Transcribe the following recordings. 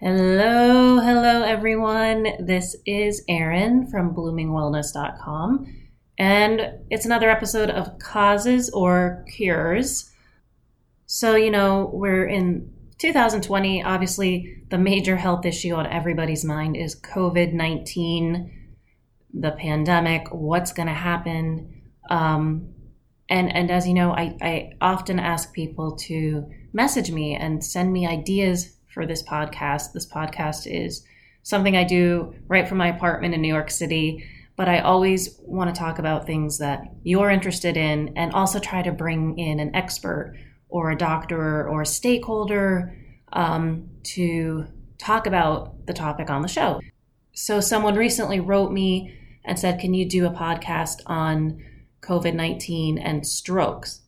Hello, hello everyone. This is Erin from bloomingwellness.com, and it's another episode of Causes or Cures. So, you know, we're in 2020. Obviously, the major health issue on everybody's mind is COVID 19, the pandemic, what's going to happen. Um, and, and as you know, I, I often ask people to message me and send me ideas for this podcast. This podcast is something I do right from my apartment in New York City, but I always want to talk about things that you're interested in and also try to bring in an expert or a doctor or a stakeholder um, to talk about the topic on the show. So, someone recently wrote me and said, Can you do a podcast on COVID 19 and strokes?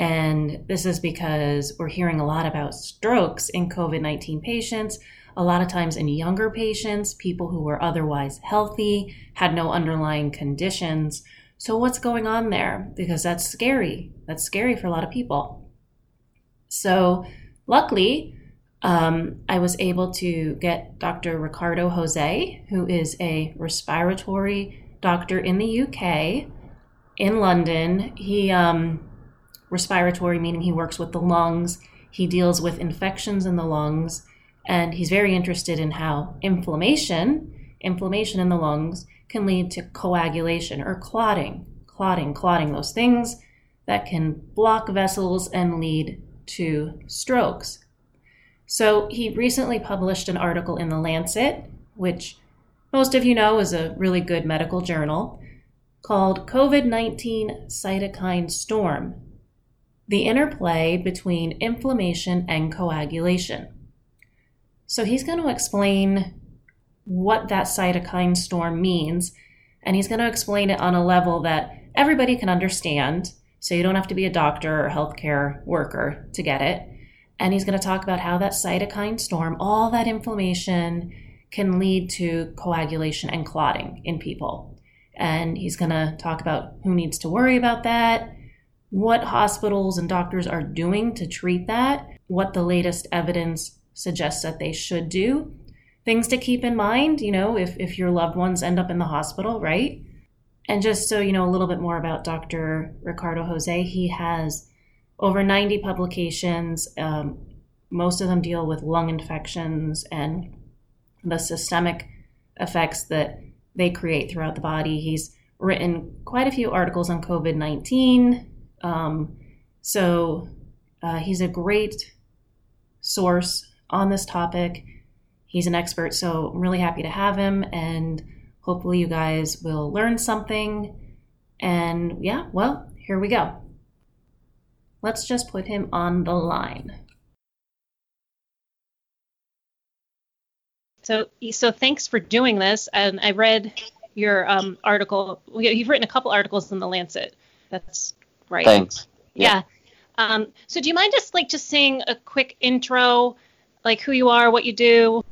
And this is because we're hearing a lot about strokes in COVID 19 patients, a lot of times in younger patients, people who were otherwise healthy, had no underlying conditions. So, what's going on there? Because that's scary. That's scary for a lot of people. So, luckily, um, I was able to get Dr. Ricardo Jose, who is a respiratory doctor in the UK, in London. He um, respiratory, meaning he works with the lungs. He deals with infections in the lungs, and he's very interested in how inflammation, inflammation in the lungs, can lead to coagulation or clotting, clotting, clotting, those things that can block vessels and lead to strokes. So he recently published an article in The Lancet, which most of you know is a really good medical journal, called COVID 19 Cytokine Storm the interplay between inflammation and coagulation. So he's going to explain what that cytokine storm means, and he's going to explain it on a level that everybody can understand. So you don't have to be a doctor or healthcare worker to get it. And he's going to talk about how that cytokine storm, all that inflammation, can lead to coagulation and clotting in people. And he's going to talk about who needs to worry about that, what hospitals and doctors are doing to treat that, what the latest evidence suggests that they should do. Things to keep in mind, you know, if, if your loved ones end up in the hospital, right? And just so you know a little bit more about Dr. Ricardo Jose, he has over 90 publications. Um, most of them deal with lung infections and the systemic effects that they create throughout the body. He's written quite a few articles on COVID 19, um, so uh, he's a great source on this topic. He's an expert, so I'm really happy to have him, and hopefully, you guys will learn something. And yeah, well, here we go. Let's just put him on the line. So, so thanks for doing this. And I read your um, article. You've written a couple articles in the Lancet. That's right? Thanks. Yeah. yeah. Um, so do you mind just like just saying a quick intro, like who you are, what you do?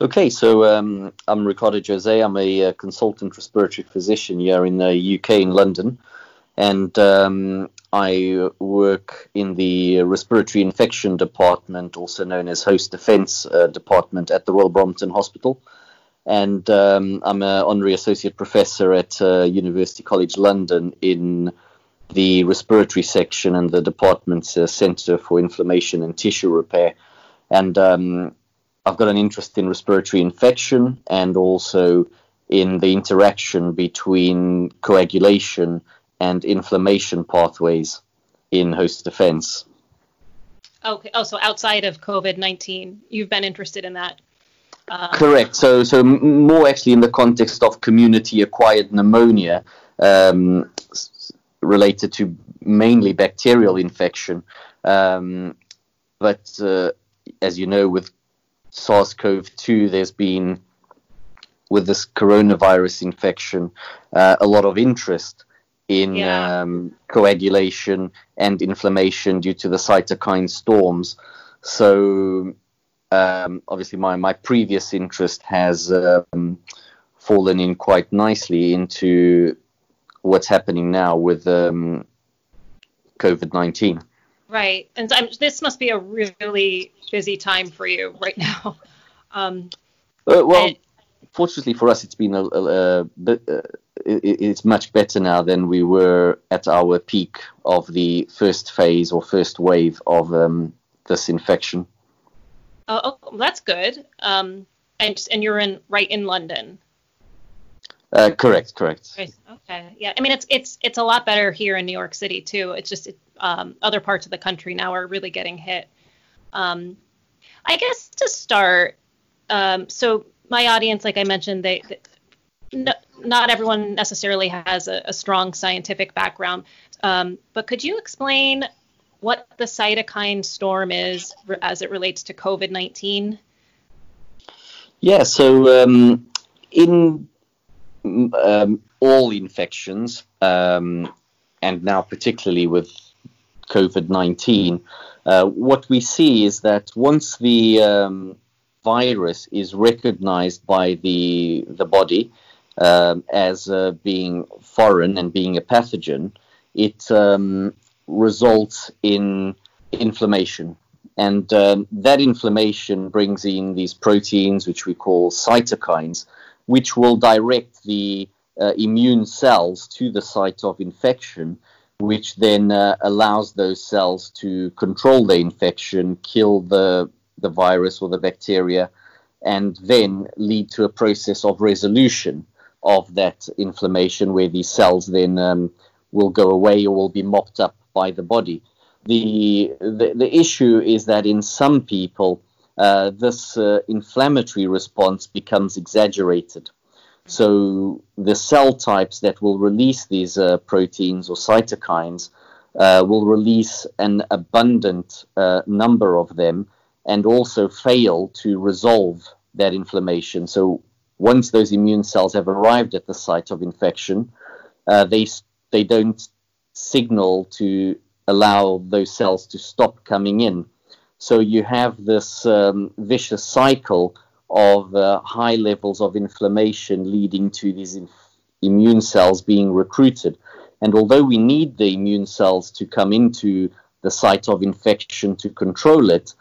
Okay, so um, I'm Ricardo Jose. I'm a, uh, consultant respiratory physician here in the UK in London, and um, I work in the respiratory infection department, also known as host defence uh, department at the Royal Brompton Hospital. And um, I'm an honorary associate professor at uh, University College London in the respiratory section and the department's uh, Center for Inflammation and Tissue Repair. And um, I've got an interest in respiratory infection and also in the interaction between coagulation and inflammation pathways in host defense. Okay. Oh, so outside of COVID 19, you've been interested in that? Uh, Correct. So, so more actually in the context of community acquired pneumonia. Um, related to mainly bacterial infection. Um, but uh, as you know, with SARS-CoV-2, there's been with this coronavirus infection uh, a lot of interest in yeah. um, coagulation and inflammation due to the cytokine storms. So um, obviously, my my previous interest has um, fallen in quite nicely into what's happening now with um, COVID 19. Right. And I'm, this must be a really busy time for you right now. Um, uh, well, and, fortunately for us, it's been a, a, a bit. Uh, it, it's much better now than we were at our peak of the first phase or first wave of um, this infection. Oh, oh that's good. Um, and and you're in right in London. Uh, correct, correct. Okay, yeah. I mean, it's it's it's a lot better here in New York City too. It's just it, um, other parts of the country now are really getting hit. Um, I guess to start, um, so my audience, like I mentioned, they, they no, not everyone necessarily has a, a strong scientific background. Um, but could you explain what the cytokine storm is as it relates to COVID 19? Yeah, so um, in um, all infections, um, and now particularly with COVID 19, uh, what we see is that once the um, virus is recognized by the, the body um, as uh, being foreign and being a pathogen, it um, results in inflammation. And um, that inflammation brings in these proteins, which we call cytokines, which will direct the uh, immune cells to the site of infection, which then uh, allows those cells to control the infection, kill the, the virus or the bacteria, and then lead to a process of resolution of that inflammation where these cells then um, will go away or will be mopped up by the body. The, the, the issue is that in some people, uh, this uh, inflammatory response becomes exaggerated. So the cell types that will release these uh, proteins or cytokines uh, will release an abundant uh, number of them and also fail to resolve that inflammation. So once those immune cells have arrived at the site of infection, uh, they they don't signal to allow those cells to stop coming in. So you have this um, vicious cycle of uh, high levels of inflammation leading to these inf- immune cells being recruited. And although we need the immune cells to come into the site of infection to control it,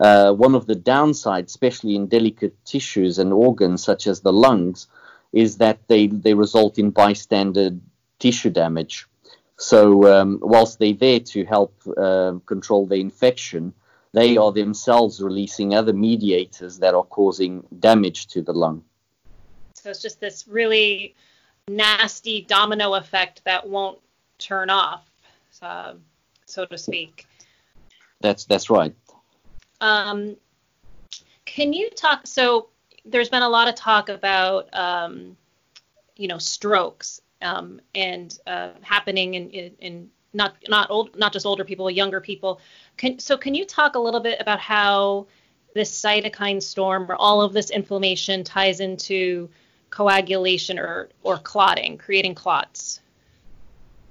uh, one of the downsides, especially in delicate tissues and organs such as the lungs, is that they, they result in bystander tissue damage. So, um, whilst they're there to help uh, control the infection, they are themselves releasing other mediators that are causing damage to the lung. So, it's just this really nasty domino effect that won't turn off, uh, so to speak. That's that's right. Um, can you talk? So, there's been a lot of talk about, um, you know, strokes um, and uh, happening in, in, in not not old not just older people, younger people. Can, so can you talk a little bit about how this cytokine storm or all of this inflammation ties into coagulation or or clotting, creating clots?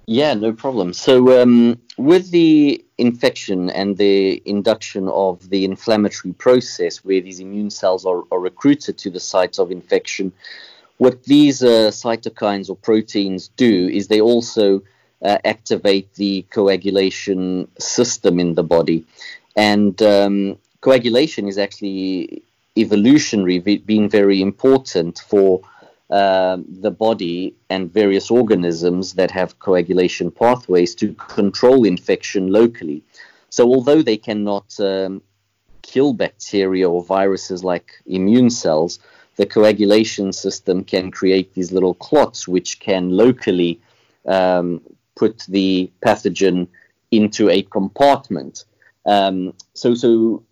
Yeah, no problem. So um, with the infection and the induction of the inflammatory process, where these immune cells are, are recruited to the sites of infection, what these uh, cytokines or proteins do is they also uh, activate the coagulation system in the body. And um, coagulation is actually evolutionary, being very important for uh, the body and various organisms that have coagulation pathways to control infection locally. So, although they cannot um, kill bacteria or viruses like immune cells, the coagulation system can create these little clots which can locally um, put the pathogen into a compartment. Um, so, so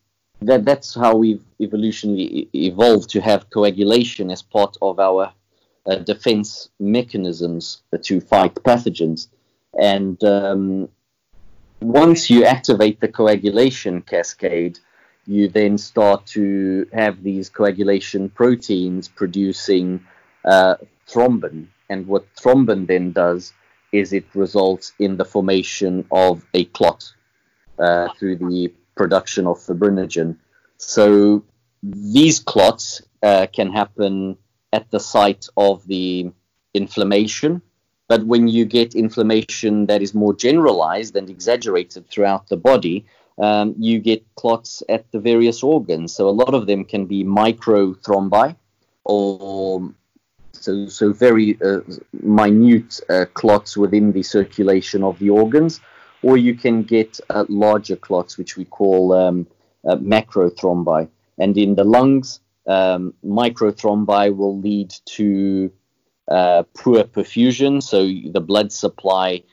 that that's how we've evolutionally evolved to have coagulation as part of our uh, defense mechanisms to fight pathogens. And um, once you activate the coagulation cascade, you then start to have these coagulation proteins producing uh, thrombin. And what thrombin then does is it results in the formation of a clot uh, through the production of fibrinogen. So these clots uh, can happen at the site of the inflammation, but when you get inflammation that is more generalized and exaggerated throughout the body, um, you get clots at the various organs. So a lot of them can be microthrombi or so, so very uh, minute uh, clots within the circulation of the organs, or you can get uh, larger clots, which we call um, uh, macrothrombi. And in the lungs, um, microthrombi will lead to uh, poor perfusion, so the blood supply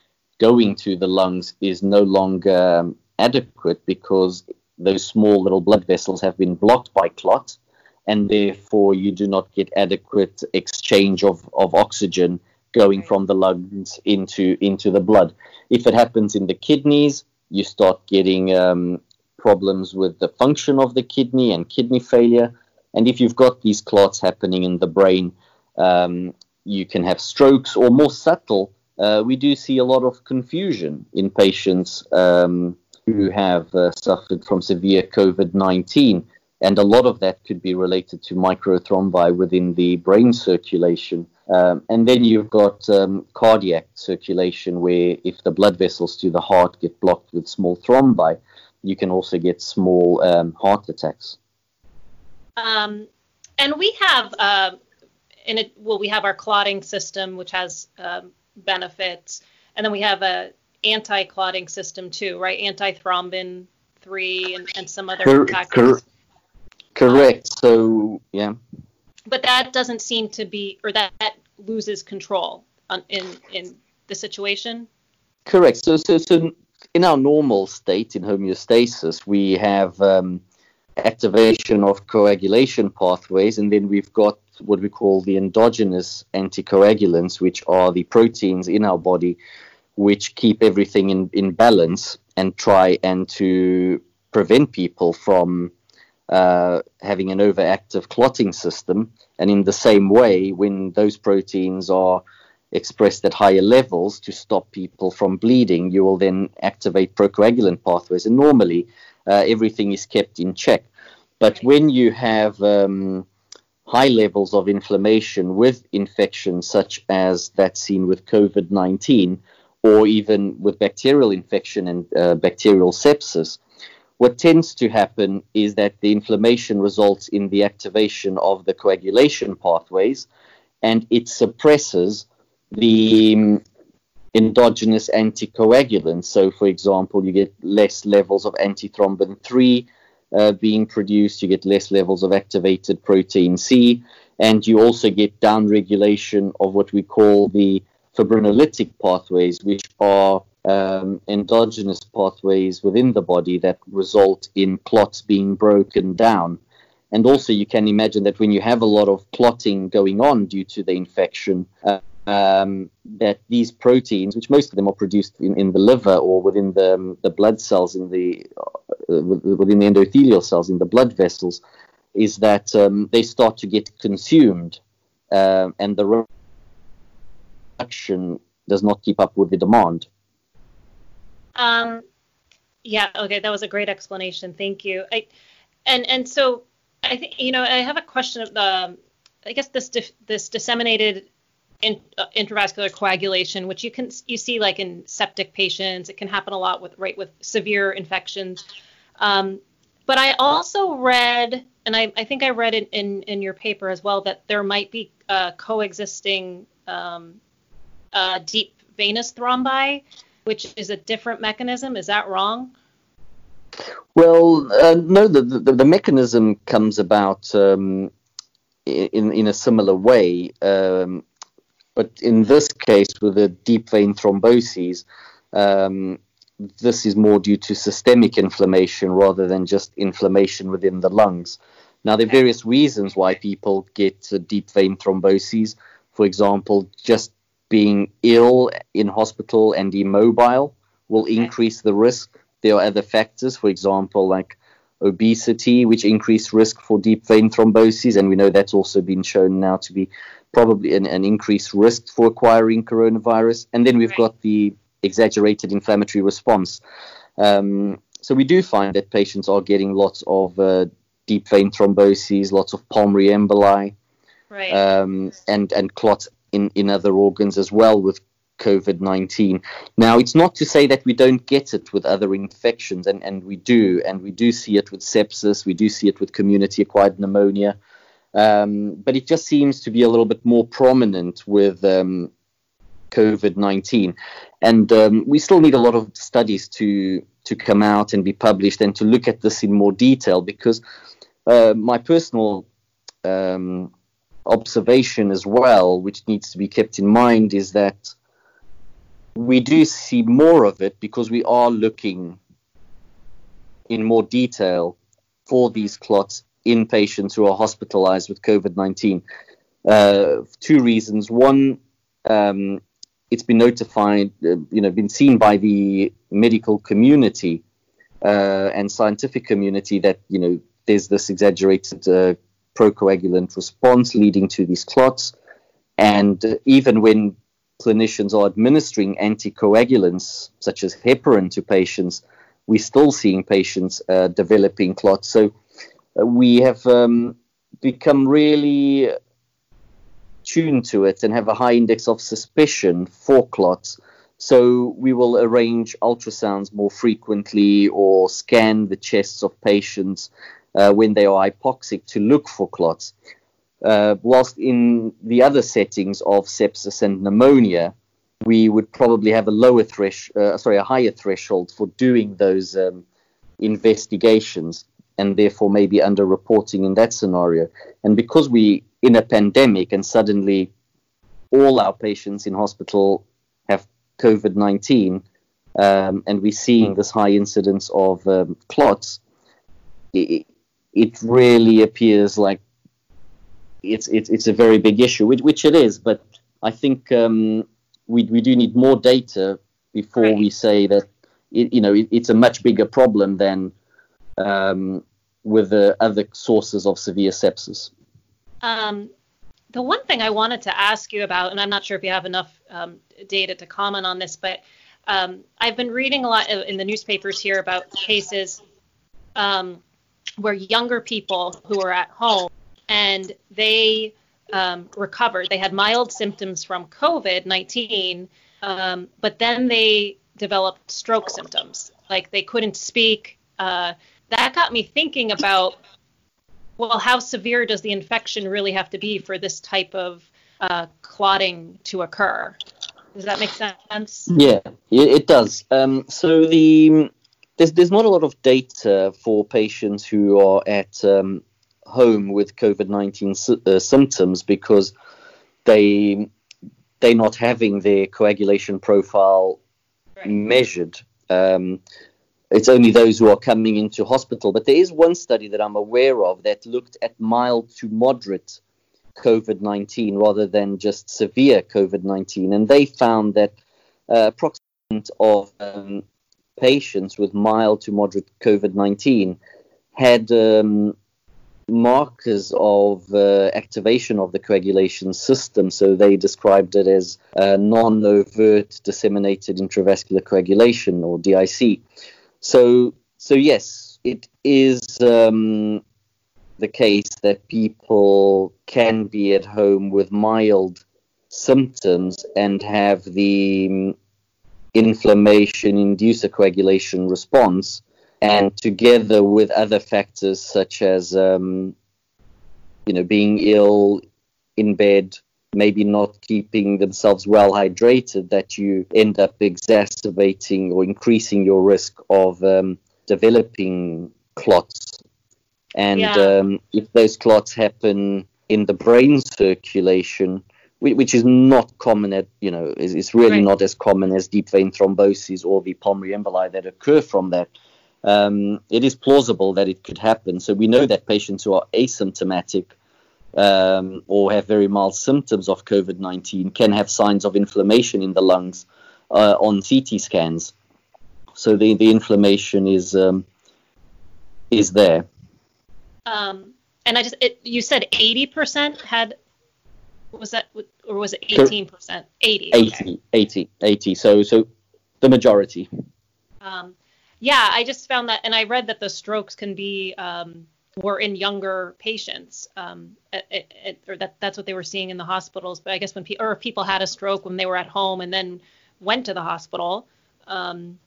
going to the lungs is no longer um, adequate because those small little blood vessels have been blocked by clot, and therefore you do not get adequate exchange of, of oxygen going from the lungs into into the blood. If it happens in the kidneys, you start getting um, problems with the function of the kidney and kidney failure. And if you've got these clots happening in the brain, um, you can have strokes or more subtle. Uh, we do see a lot of confusion in patients um, who have uh, suffered from severe COVID 19. And a lot of that could be related to microthrombi within the brain circulation. Um, and then you've got um, cardiac circulation, where if the blood vessels to the heart get blocked with small thrombi, you can also get small um, heart attacks. Um, and we have, uh, in it, well, we have our clotting system, which has um, benefits, and then we have a anti-clotting system too, right? Anti-thrombin three and, and some other cor- factors. Cor- correct. So yeah. But that doesn't seem to be, or that, that loses control on, in in the situation. Correct. So so so in our normal state in homeostasis, we have um, activation of coagulation pathways, and then we've got what we call the endogenous anticoagulants, which are the proteins in our body which keep everything in, in balance and try and to prevent people from uh, having an overactive clotting system. And in the same way, when those proteins are expressed at higher levels to stop people from bleeding, you will then activate procoagulant pathways. And normally, uh, everything is kept in check. But when you have um, high levels of inflammation with infections such as that seen with COVID 19, or even with bacterial infection and uh, bacterial sepsis, what tends to happen is that the inflammation results in the activation of the coagulation pathways and it suppresses the um, endogenous anticoagulants. So, for example, you get less levels of antithrombin 3 uh, being produced, you get less levels of activated protein C, and you also get downregulation of what we call the fibrinolytic pathways, which are um, endogenous pathways within the body that result in clots being broken down. And also, you can imagine that when you have a lot of clotting going on due to the infection, um, that these proteins, which most of them are produced in, in the liver or within the, um, the blood cells in the uh, within the endothelial cells in the blood vessels, is that um, they start to get consumed, uh, and the production does not keep up with the demand. Um, yeah. Okay, that was a great explanation. Thank you. I, and and so I think you know I have a question of the I guess this this disseminated in, uh, intravascular coagulation, which you can you see like in septic patients. It can happen a lot with right with severe infections. Um, but I also read, and I, I think I read it in, in your paper as well, that there might be uh, coexisting um, uh, deep venous thrombi, which is a different mechanism. Is that wrong? Well, uh, no, the, the, the, mechanism comes about um, in, in a similar way. Um, but in this case, with the deep vein thromboses, um, this is more due to systemic inflammation rather than just inflammation within the lungs. Now, there are various reasons why people get uh, deep vein thromboses. For example, just being ill in hospital and immobile will increase the risk. There are other factors, for example, like obesity, which increase risk for deep vein thrombosis, and we know that's also been shown now to be probably an, an increased risk for acquiring coronavirus. And then we've right. got the exaggerated inflammatory response. Um, so we do find that patients are getting lots of uh, deep vein thromboses, lots of pulmonary emboli, right. um, and and clots in, in other organs as well with COVID 19. Now, it's not to say that we don't get it with other infections, and, and we do, and we do see it with sepsis, we do see it with community acquired pneumonia, um, but it just seems to be a little bit more prominent with um, COVID 19. And um, we still need a lot of studies to, to come out and be published and to look at this in more detail because uh, my personal um, observation as well, which needs to be kept in mind, is that we do see more of it because we are looking in more detail for these clots in patients who are hospitalized with COVID 19. Uh, two reasons. One, um, it's been notified, uh, you know, been seen by the medical community uh, and scientific community that, you know, there's this exaggerated uh, procoagulant response leading to these clots. And even when clinicians are administering anticoagulants such as heparin to patients, we're still seeing patients uh, developing clots. So uh, we have um, become really tuned to it and have a high index of suspicion for clots. So we will arrange ultrasounds more frequently or scan the chests of patients uh, when they are hypoxic to look for clots. Uh, whilst in the other settings of sepsis and pneumonia, we would probably have a lower thresh, uh, sorry, a higher threshold for doing those um, investigations, and therefore maybe underreporting in that scenario. And because we in a pandemic and suddenly all our patients in hospital have COVID nineteen, um, and we're seeing this high incidence of um, clots, it, it really appears like it's it's it's a very big issue, which, which it is. But I think um, we we do need more data before right. we say that it, you know it, it's a much bigger problem than um, with the other sources of severe sepsis. Um, the one thing I wanted to ask you about, and I'm not sure if you have enough um, data to comment on this, but um, I've been reading a lot in the newspapers here about cases um, where younger people who were at home and they um, recovered. They had mild symptoms from COVID 19, um, but then they developed stroke symptoms. Like they couldn't speak. Uh, that got me thinking about well, how severe does the infection really have to be for this type of uh, clotting to occur? Does that make sense? Yeah, it does. Um, so the there's there's not a lot of data for patients who are at um, home with COVID nineteen uh, symptoms because they they're not having their coagulation profile right. measured. Um, it's only those who are coming into hospital. But there is one study that I'm aware of that looked at mild to moderate COVID 19 rather than just severe COVID 19. And they found that uh, approximately of um, patients with mild to moderate COVID 19 had um, markers of uh, activation of the coagulation system. So they described it as uh, non overt disseminated intravascular coagulation or DIC. So, so yes, it is um, the case that people can be at home with mild symptoms and have the um, inflammation induce a coagulation response, and together with other factors such as um, you know being ill in bed maybe not keeping themselves well hydrated that you end up exacerbating or increasing your risk of um, developing clots. And yeah. um, if those clots happen in the brain circulation, which is not common at, you know, is, really right. not as common as deep vein thrombosis or the pulmonary emboli that occur from that. Um, it is plausible that it could happen. So we know that patients who are asymptomatic um, or have very mild symptoms of COVID 19 can have signs of inflammation in the lungs uh, on CT scans. So the, the inflammation is um, is there. Um, and I just it, you said 80% had was that or was it 18%? 80. 80, okay. 80, 80. So so the majority. Um, yeah, I just found that, and I read that the strokes can be um, were in younger patients, um, it, it, or that that's what they were seeing in the hospitals. But I guess when pe- or if people had a stroke when they were at home and then went to the hospital, um,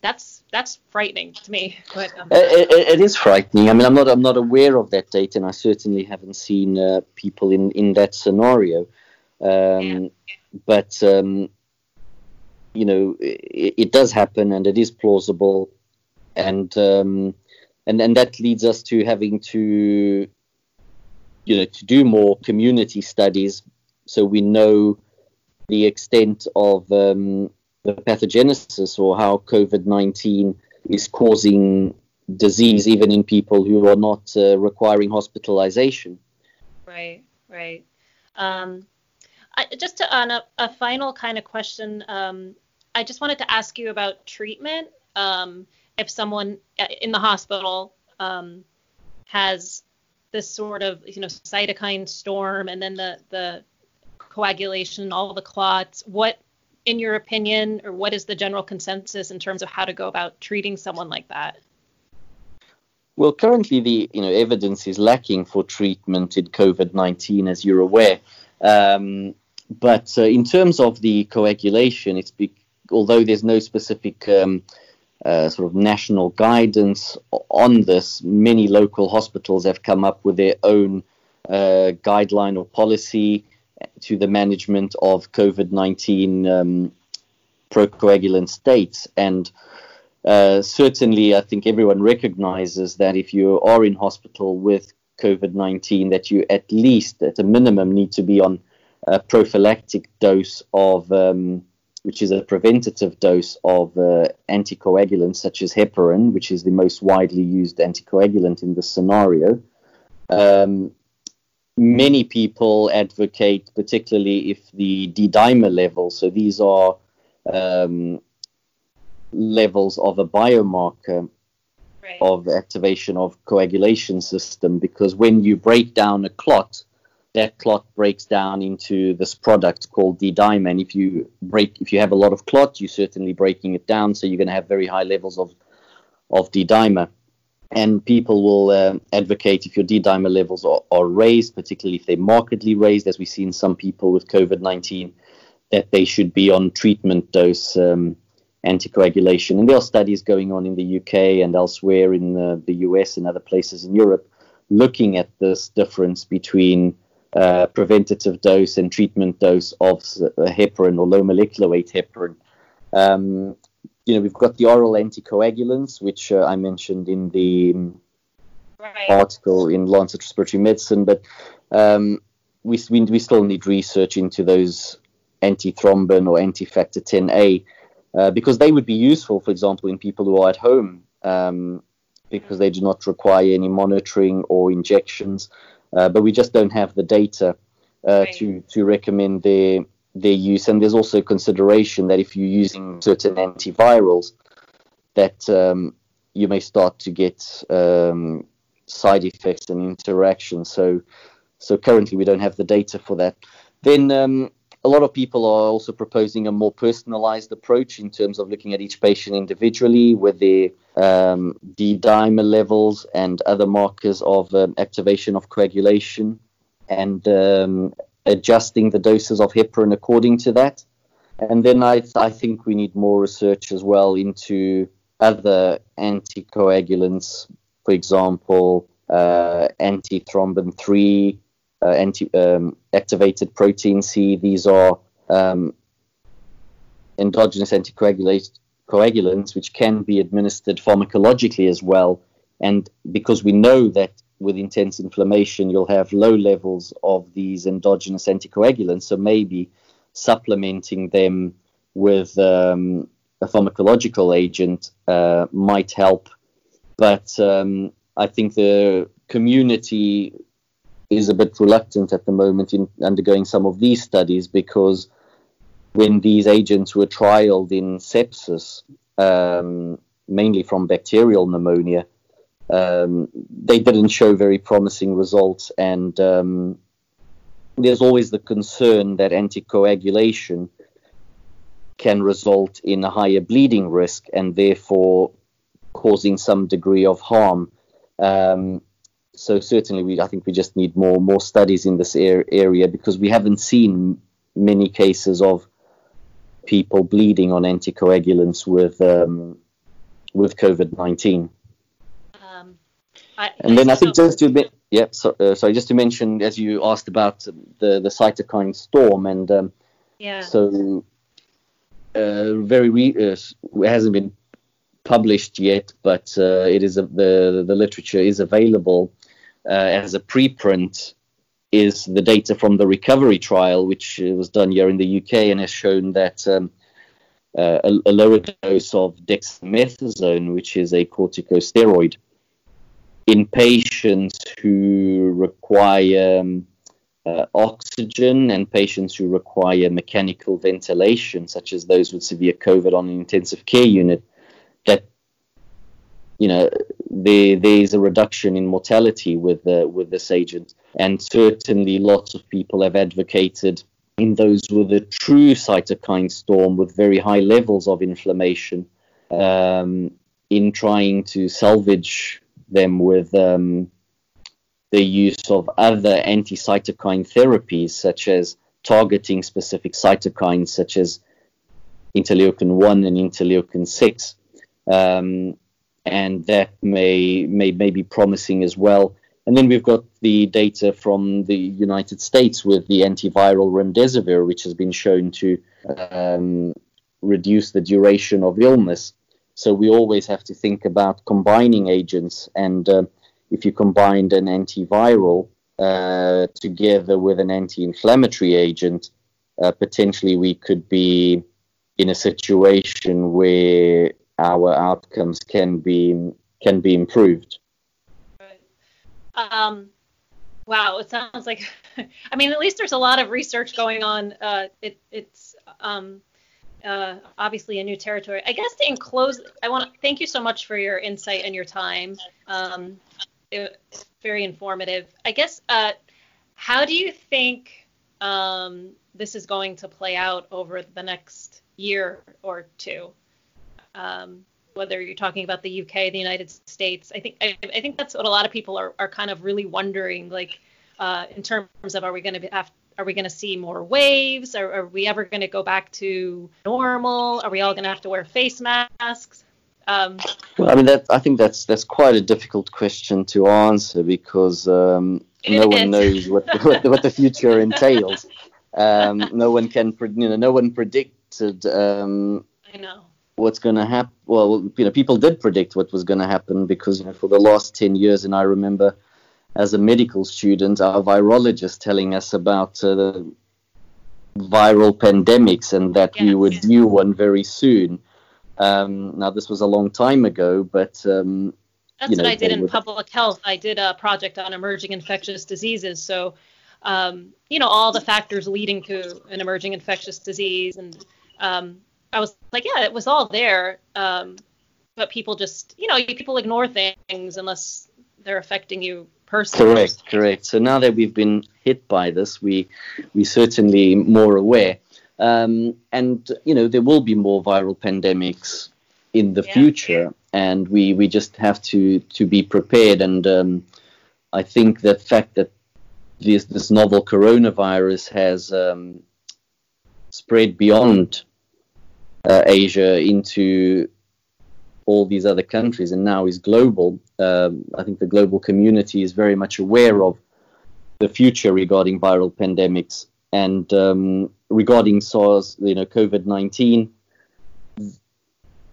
that's that's frightening to me. But um, it, it, it is frightening. I mean, I'm not I'm not aware of that data, and I certainly haven't seen uh, people in in that scenario. Um, yeah. But um, you know, it, it, does happen, and it is plausible, and um, and and that leads us to having to you know to do more community studies so we know the extent of um, the pathogenesis or how COVID 19 is causing disease, even in people who are not uh, requiring hospitalization. Right, right. Um, I, just to, on a, a, final kind of question, um, I just wanted to ask you about treatment. Um, if someone uh, in the hospital um, has this sort of you know cytokine storm and then the the coagulation, all the clots, what in your opinion, or what is the general consensus in terms of how to go about treating someone like that? Well, currently the you know evidence is lacking for treatment in COVID nineteen, as you're aware. Um, but uh, in terms of the coagulation, it's be- although there's no specific um, uh, sort of national guidance on this, many local hospitals have come up with their own uh, guideline or policy to the management of COVID 19 um, procoagulant states. And uh, certainly, I think everyone recognizes that if you are in hospital with COVID 19, that you at least, at a minimum, need to be on a prophylactic dose of, um, which is a preventative dose of uh, anticoagulants such as heparin, which is the most widely used anticoagulant in this scenario. Um, many people advocate, particularly if the D dimer levels, so these are um, levels of a biomarker right. of activation of coagulation system, because when you break down a clot, that clot breaks down into this product called D-dimer. And if you break, if you have a lot of clot, you're certainly breaking it down, so you're going to have very high levels of of D-dimer and people will uh, advocate if your D-dimer levels are, are, raised, particularly if they're markedly raised, as we see in some people with COVID-19, that they should be on treatment dose um, anticoagulation. And there are studies going on in the UK and elsewhere in uh, the US and other places in Europe looking at this difference between uh, preventative dose and treatment dose of uh, heparin or low molecular weight heparin. Um, you know, we've got the oral anticoagulants, which uh, I mentioned in the um, right. article in Lancet Respiratory Medicine, but um, we, we, we still need research into those antithrombin or anti-factor 10A uh, because they would be useful, for example, in people who are at home um, because they do not require any monitoring or injections, uh, but we just don't have the data uh, right. to to recommend their their use. And there's also consideration that if you're using certain antivirals, that um, you may start to get um, side effects and interactions. So, so currently we don't have the data for that. Then um, a lot of people are also proposing a more personalized approach in terms of looking at each patient individually with their um, D-dimer levels and other markers of um, activation of coagulation and um, adjusting the doses of heparin according to that. And then I, I think we need more research as well into other anticoagulants, for example, uh, antithrombin 3, uh, anti, um, activated protein C. These are um, endogenous anticoagulants which can be administered pharmacologically as well. And because we know that with intense inflammation, you'll have low levels of these endogenous anticoagulants. So maybe supplementing them with um, a pharmacological agent uh, might help. But um, I think the community is a bit reluctant at the moment in undergoing some of these studies because when these agents were trialed in sepsis, um, mainly from bacterial pneumonia, um, they didn't show very promising results, and um, there's always the concern that anticoagulation can result in a higher bleeding risk and therefore causing some degree of harm. Um, so certainly, we I think we just need more more studies in this area because we haven't seen many cases of people bleeding on anticoagulants with um, with COVID nineteen. And then I think just to yeah, so, uh, sorry, just to mention, as you asked about the the cytokine storm, and um, yeah, so uh, very re- uh, it hasn't been published yet, but uh, it is a, the the literature is available uh, as a preprint. Is the data from the recovery trial, which uh, was done here in the UK, and has shown that um, a, a, lower dose of dexamethasone, which is a corticosteroid, in patients who require um, uh, oxygen and patients who require mechanical ventilation, such as those with severe COVID on an intensive care unit, that you know there there's a reduction in mortality with with this agent, and certainly lots of people have advocated in those with a true cytokine storm with very high levels of inflammation um, in trying to salvage them with um, the use of other anti-cytokine therapies such as targeting specific cytokines such as interleukin 1 and interleukin 6 um, and that may, may may be promising as well. And then we've got the data from the United States with the antiviral remdesivir, which has been shown to um, reduce the duration of illness. So we always have to think about combining agents, and uh, if you combined an antiviral uh, together with an anti-inflammatory agent, uh, potentially we could be in a situation where our outcomes can be can be improved. Um, wow, it sounds like. I mean, at least there's a lot of research going on. Uh, it, it's um, uh, obviously a new territory. I guess to enclose, I want to thank you so much for your insight and your time. Um, it's very informative. I guess, uh, how do you think um, this is going to play out over the next year or two? um, whether you're talking about the UK, the United States. I think I, I think that's what a lot of people are, are kind of really wondering, like uh, in terms of are we going to have are we going to see more waves? Are, are we ever going to go back to normal? Are we all going to have to wear face masks? Um, well, I mean, that I think that's that's quite a difficult question to answer because um, no one knows what the, what, the, what the future entails. Um, no one can, you know, no one predicted. Um, I know what's going to happen. Well, you know, people did predict what was going to happen because you know, for the last ten years, and I remember as a medical student, our virologist telling us about uh, the viral pandemics and that yes. we would view one very soon. Um, now, this was a long time ago, but um, that's you know, what I did in public health. I did a project on emerging infectious diseases. So, um, you know, all the factors leading to an emerging infectious disease and um, I was like, yeah, it was all there. Um, but people just, you know, people ignore things unless they're affecting you personally. Correct, correct. So now that we've been hit by this, we we certainly more aware. Um, and you know, there will be more viral pandemics in the yeah. future, and we we just have to to be prepared. And um, I think the fact that this this novel coronavirus has um, spread beyond uh, Asia into all these other countries and now is global. Um, I think the global community is very much aware of the future regarding viral pandemics and um, regarding SARS, you know, COVID 19.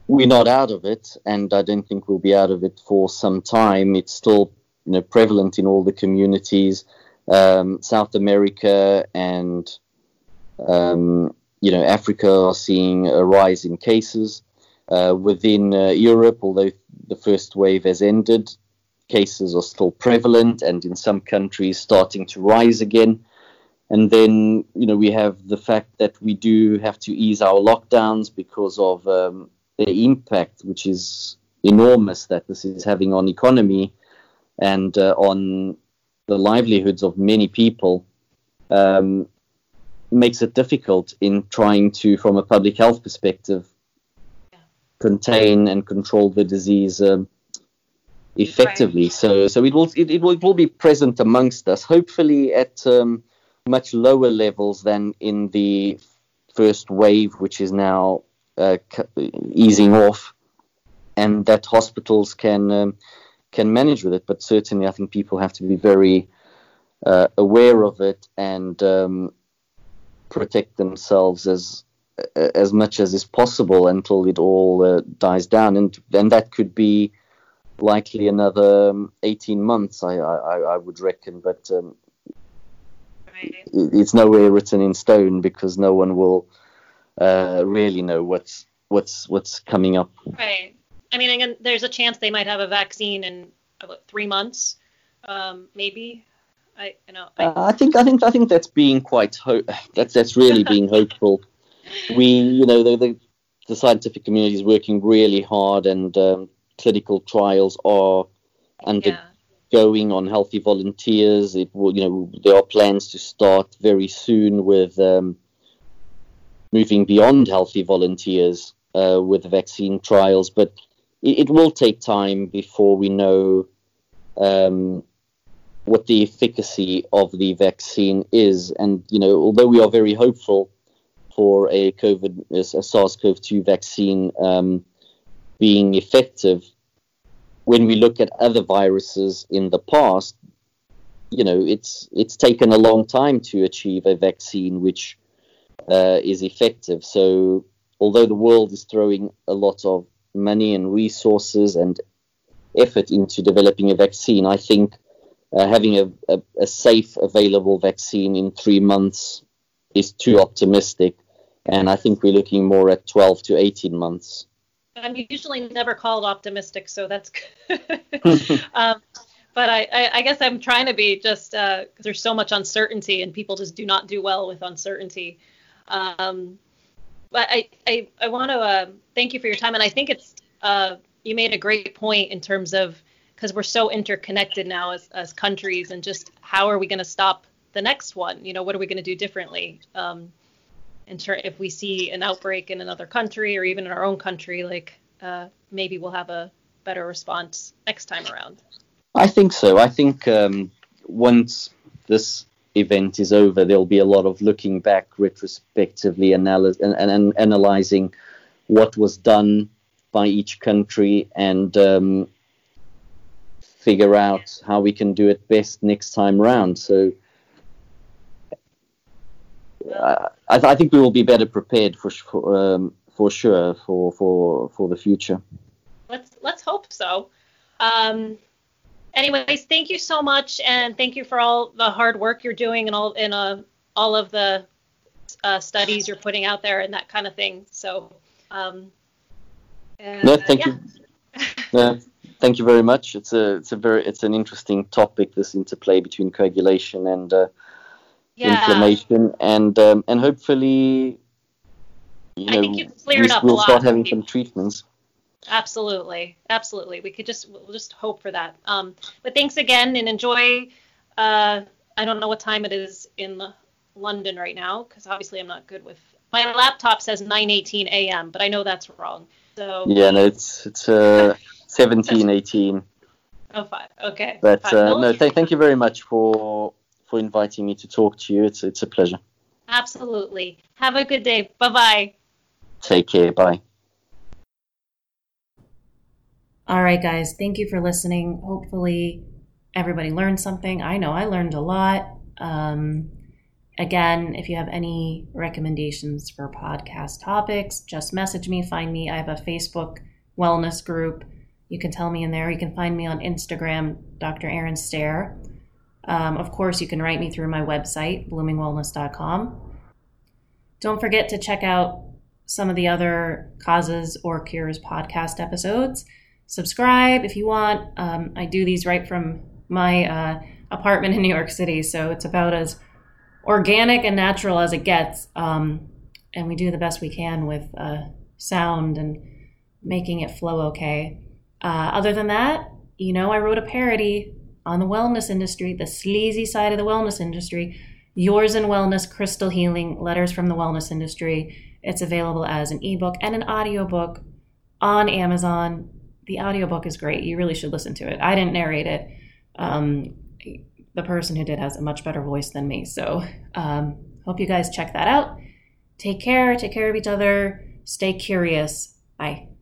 We're not out of it, and I don't think we'll be out of it for some time. It's still, you know, prevalent in all the communities. Um, South America and um, you know, Africa are seeing a rise in cases. Uh, within uh, Europe, although the first wave has ended, cases are still prevalent and in some countries starting to rise again. And then, you know, we have the fact that we do have to ease our lockdowns because of um, the impact, which is enormous, that this is having on economy and uh, on the livelihoods of many people. Um, makes it difficult in trying to, from a public health perspective, contain and control the disease um, effectively. Right. So so it will it, it, will it will be present amongst us. Hopefully at um, much lower levels than in the first wave, which is now uh, easing off, and that hospitals can um, can manage with it. But certainly, I think people have to be very uh, aware of it and um, protect themselves as as much as is possible until it all uh, dies down, and and that could be likely another um, 18 months, I, I, I would reckon. But um, right. it's nowhere written in stone because no one will uh, really know what's what's what's coming up. Right. I mean, again, there's a chance they might have a vaccine in about three months, um, maybe. I you know. I... Uh, I think I think I think that's being quite ho- that's that's really being hopeful. We you know the, the, the scientific community is working really hard, and um, clinical trials are undergoing yeah. on healthy volunteers. It will you know there are plans to start very soon with um, moving beyond healthy volunteers uh, with vaccine trials, but it, it, will take time before we know um, what the efficacy of the vaccine is. And you know, although we are very hopeful for a COVID, a SARS-CoV-2 vaccine um, being effective, when we look at other viruses in the past, you know, it's it's taken a long time to achieve a vaccine which uh, is effective. So, although the world is throwing a lot of money and resources and effort into developing a vaccine, I think uh, having a, a, a, safe, available vaccine in three months is too optimistic. And I think we're looking more at 12 to 18 months. I'm usually never called optimistic, so that's good. um, but I, I, I, guess I'm trying to be just because uh, there's so much uncertainty and people just do not do well with uncertainty. Um, but I, I, I want to uh, thank you for your time, and I think it's uh, you made a great point in terms of because we're so interconnected now as, as countries, and just how are we going to stop the next one? You know, what are we going to do differently? Um, in ter- if we see an outbreak in another country or even in our own country, like uh, maybe we'll have a better response next time around. I think so. I think um, once this event is over, there'll be a lot of looking back retrospectively and, and, and analyzing what was done by each country and um, figure out how we can do it best next time round. So I, I, think we will be better prepared for for, um, for sure for, for for the future. Let's let's hope so. Um, anyways, thank you so much, and thank you for all the hard work you're doing and all in uh, all of the uh, studies you're putting out there and that kind of thing. So, um, no, thank yeah. you. yeah, thank you very much. It's a it's a very it's an interesting topic. This interplay between coagulation and uh, yeah. inflammation, and um, and hopefully, you know, we, will start having some treatments. Absolutely, absolutely. We could just we'll just hope for that. Um, but thanks again, and enjoy. Uh, I don't know what time it is in London right now because obviously I'm not good with. My laptop says 9:18 a.m., but I know that's wrong. So yeah, no, it's it's uh, 17:18. Oh, fine. Okay. But uh, no, th- thank you very much for for inviting me to talk to you. It's it's a pleasure. Absolutely. Have a good day. Bye bye. Take care. Bye. All right, guys. Thank you for listening. Hopefully, everybody learned something. I know I learned a lot. Um, again, if you have any recommendations for podcast topics, just message me. Find me. I have a Facebook wellness group. You can tell me in there. You can find me on Instagram, Dr. Erin Stair. Um, of course, you can write me through my website, bloomingwellness.com. Don't forget to check out some of the other Causes or Cures podcast episodes. Subscribe if you want. Um, I do these right from my uh, apartment in New York City, so it's about as organic and natural as it gets. Um, and we do the best we can with uh, sound and making it flow okay. Uh, other than that, you know, I wrote a parody on the wellness industry, the sleazy side of the wellness industry, Yours in Wellness Crystal Healing Letters from the Wellness Industry. It's available as an ebook and an audiobook on Amazon. the audiobook is great. You really should listen to it. I didn't narrate it. Um, the person who did has a much better voice than me. So, um, hope you guys check that out. Take care. Take care of each other. Stay curious. Bye.